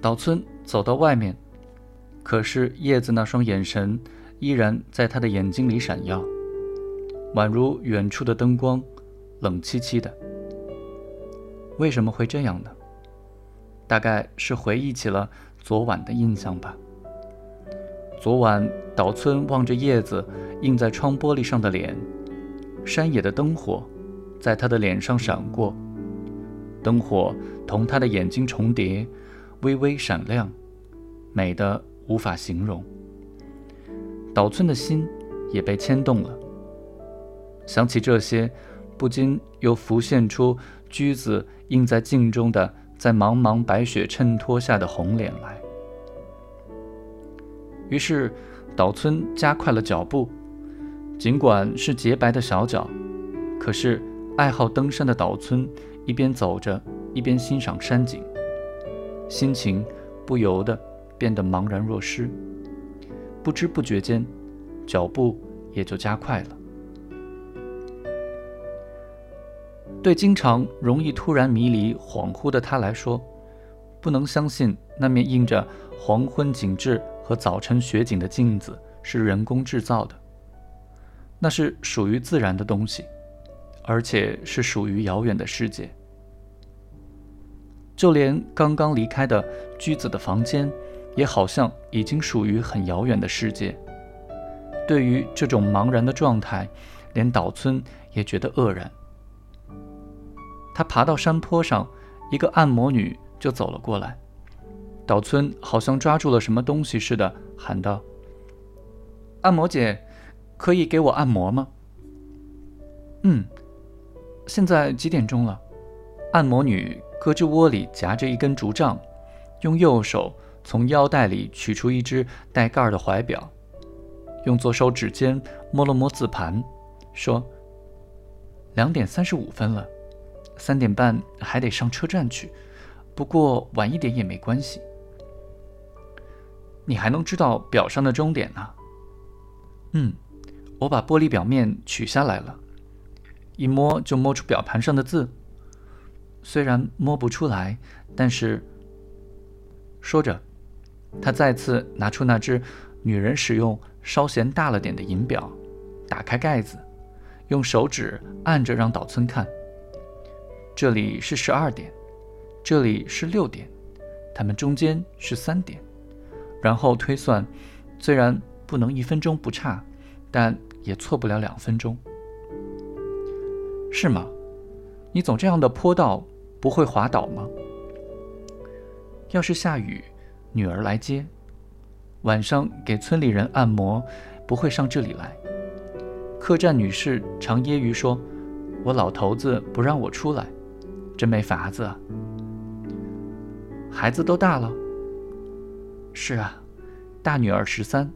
岛村走到外面，可是叶子那双眼神依然在他的眼睛里闪耀，宛如远处的灯光，冷凄凄的。为什么会这样呢？大概是回忆起了昨晚的印象吧。昨晚，岛村望着叶子映在窗玻璃上的脸，山野的灯火在他的脸上闪过，灯火同他的眼睛重叠，微微闪亮，美得无法形容。岛村的心也被牵动了，想起这些，不禁又浮现出驹子映在镜中的，在茫茫白雪衬托下的红脸来。于是，岛村加快了脚步。尽管是洁白的小脚，可是爱好登山的岛村一边走着，一边欣赏山景，心情不由得变得茫然若失。不知不觉间，脚步也就加快了。对经常容易突然迷离、恍惚的他来说，不能相信那面映着黄昏景致。和早晨雪景的镜子是人工制造的，那是属于自然的东西，而且是属于遥远的世界。就连刚刚离开的居子的房间，也好像已经属于很遥远的世界。对于这种茫然的状态，连岛村也觉得愕然。他爬到山坡上，一个按摩女就走了过来。岛村好像抓住了什么东西似的，喊道：“按摩姐，可以给我按摩吗？”“嗯，现在几点钟了？”按摩女胳肢窝里夹着一根竹杖，用右手从腰带里取出一只带盖儿的怀表，用左手指尖摸了摸字盘，说：“两点三十五分了，三点半还得上车站去，不过晚一点也没关系。”你还能知道表上的钟点呢？嗯，我把玻璃表面取下来了，一摸就摸出表盘上的字。虽然摸不出来，但是……说着，他再次拿出那只女人使用稍嫌大了点的银表，打开盖子，用手指按着让岛村看。这里是十二点，这里是六点，它们中间是三点。然后推算，虽然不能一分钟不差，但也错不了两分钟，是吗？你走这样的坡道不会滑倒吗？要是下雨，女儿来接，晚上给村里人按摩，不会上这里来。客栈女士常揶揄说：“我老头子不让我出来，真没法子啊。”孩子都大了。是啊，大女儿十三。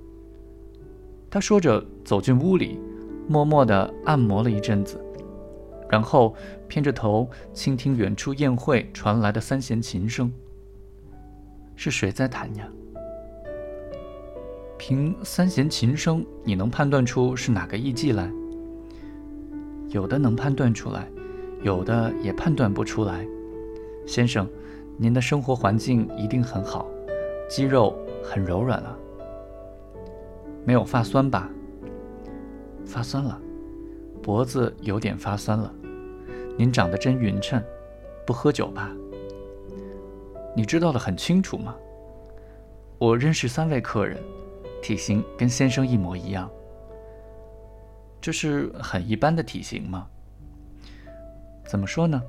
他说着走进屋里，默默地按摩了一阵子，然后偏着头倾听远处宴会传来的三弦琴声。是谁在弹呀？凭三弦琴声，你能判断出是哪个艺伎来？有的能判断出来，有的也判断不出来。先生，您的生活环境一定很好。肌肉很柔软了，没有发酸吧？发酸了，脖子有点发酸了。您长得真匀称，不喝酒吧？你知道的很清楚吗？我认识三位客人，体型跟先生一模一样。这是很一般的体型吗？怎么说呢？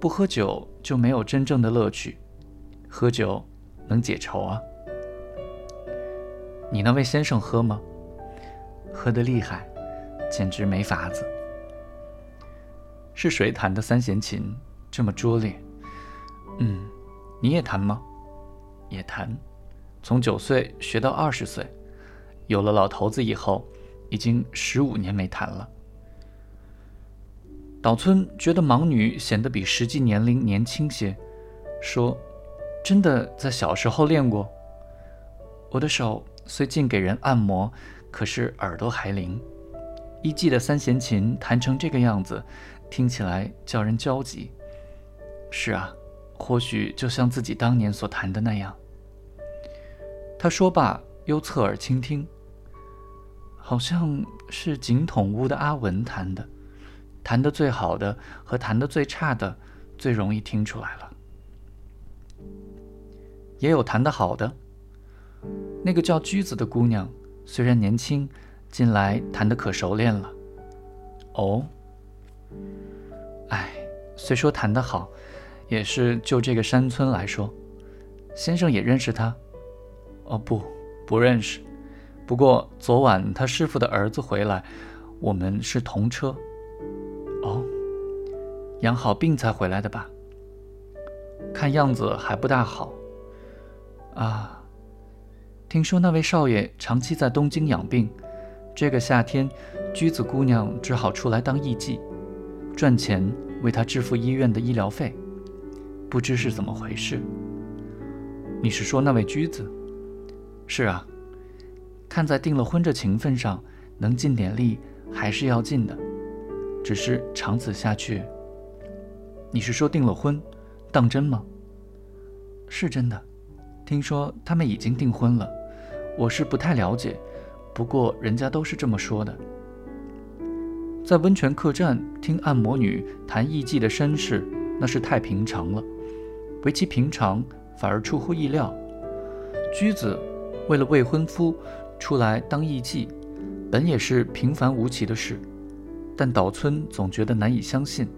不喝酒就没有真正的乐趣，喝酒。能解愁啊？你那位先生喝吗？喝得厉害，简直没法子。是谁弹的三弦琴这么拙劣？嗯，你也弹吗？也弹，从九岁学到二十岁，有了老头子以后，已经十五年没弹了。岛村觉得盲女显得比实际年龄年轻些，说。真的在小时候练过。我的手虽尽给人按摩，可是耳朵还灵。一季的三弦琴弹成这个样子，听起来叫人焦急。是啊，或许就像自己当年所弹的那样。他说罢，又侧耳倾听，好像是井筒屋的阿文弹的，弹得最好的和弹得最差的，最容易听出来了。也有弹得好的，那个叫驹子的姑娘，虽然年轻，近来弹得可熟练了。哦，哎，虽说谈得好，也是就这个山村来说，先生也认识他。哦，不，不认识。不过昨晚他师傅的儿子回来，我们是同车。哦，养好病才回来的吧？看样子还不大好。啊，听说那位少爷长期在东京养病，这个夏天，驹子姑娘只好出来当艺妓，赚钱为他支付医院的医疗费。不知是怎么回事？你是说那位驹子？是啊，看在订了婚这情分上，能尽点力还是要尽的。只是长此下去，你是说订了婚，当真吗？是真的，听说他们已经订婚了。我是不太了解，不过人家都是这么说的。在温泉客栈听按摩女谈艺妓的身世，那是太平常了，唯其平常，反而出乎意料。驹子。为了未婚夫出来当艺妓，本也是平凡无奇的事，但岛村总觉得难以相信。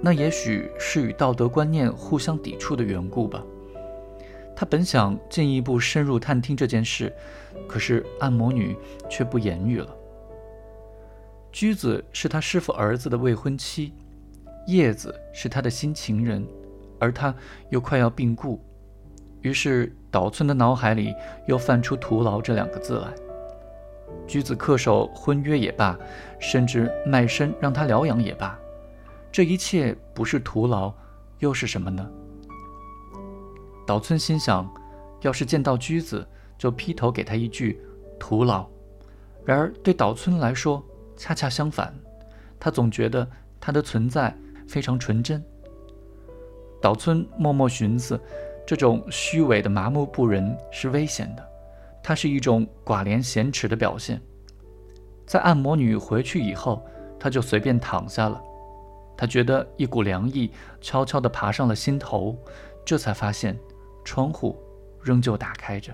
那也许是与道德观念互相抵触的缘故吧。他本想进一步深入探听这件事，可是按摩女却不言语了。驹子是他师傅儿子的未婚妻，叶子是他的新情人，而他又快要病故。于是岛村的脑海里又泛出“徒劳”这两个字来。驹子恪守婚约也罢，甚至卖身让他疗养也罢，这一切不是徒劳，又是什么呢？岛村心想，要是见到驹子，就劈头给他一句“徒劳”。然而对岛村来说，恰恰相反，他总觉得他的存在非常纯真。岛村默默寻思。这种虚伪的麻木不仁是危险的，它是一种寡廉鲜耻的表现。在按摩女回去以后，他就随便躺下了。他觉得一股凉意悄悄地爬上了心头，这才发现窗户仍旧打开着。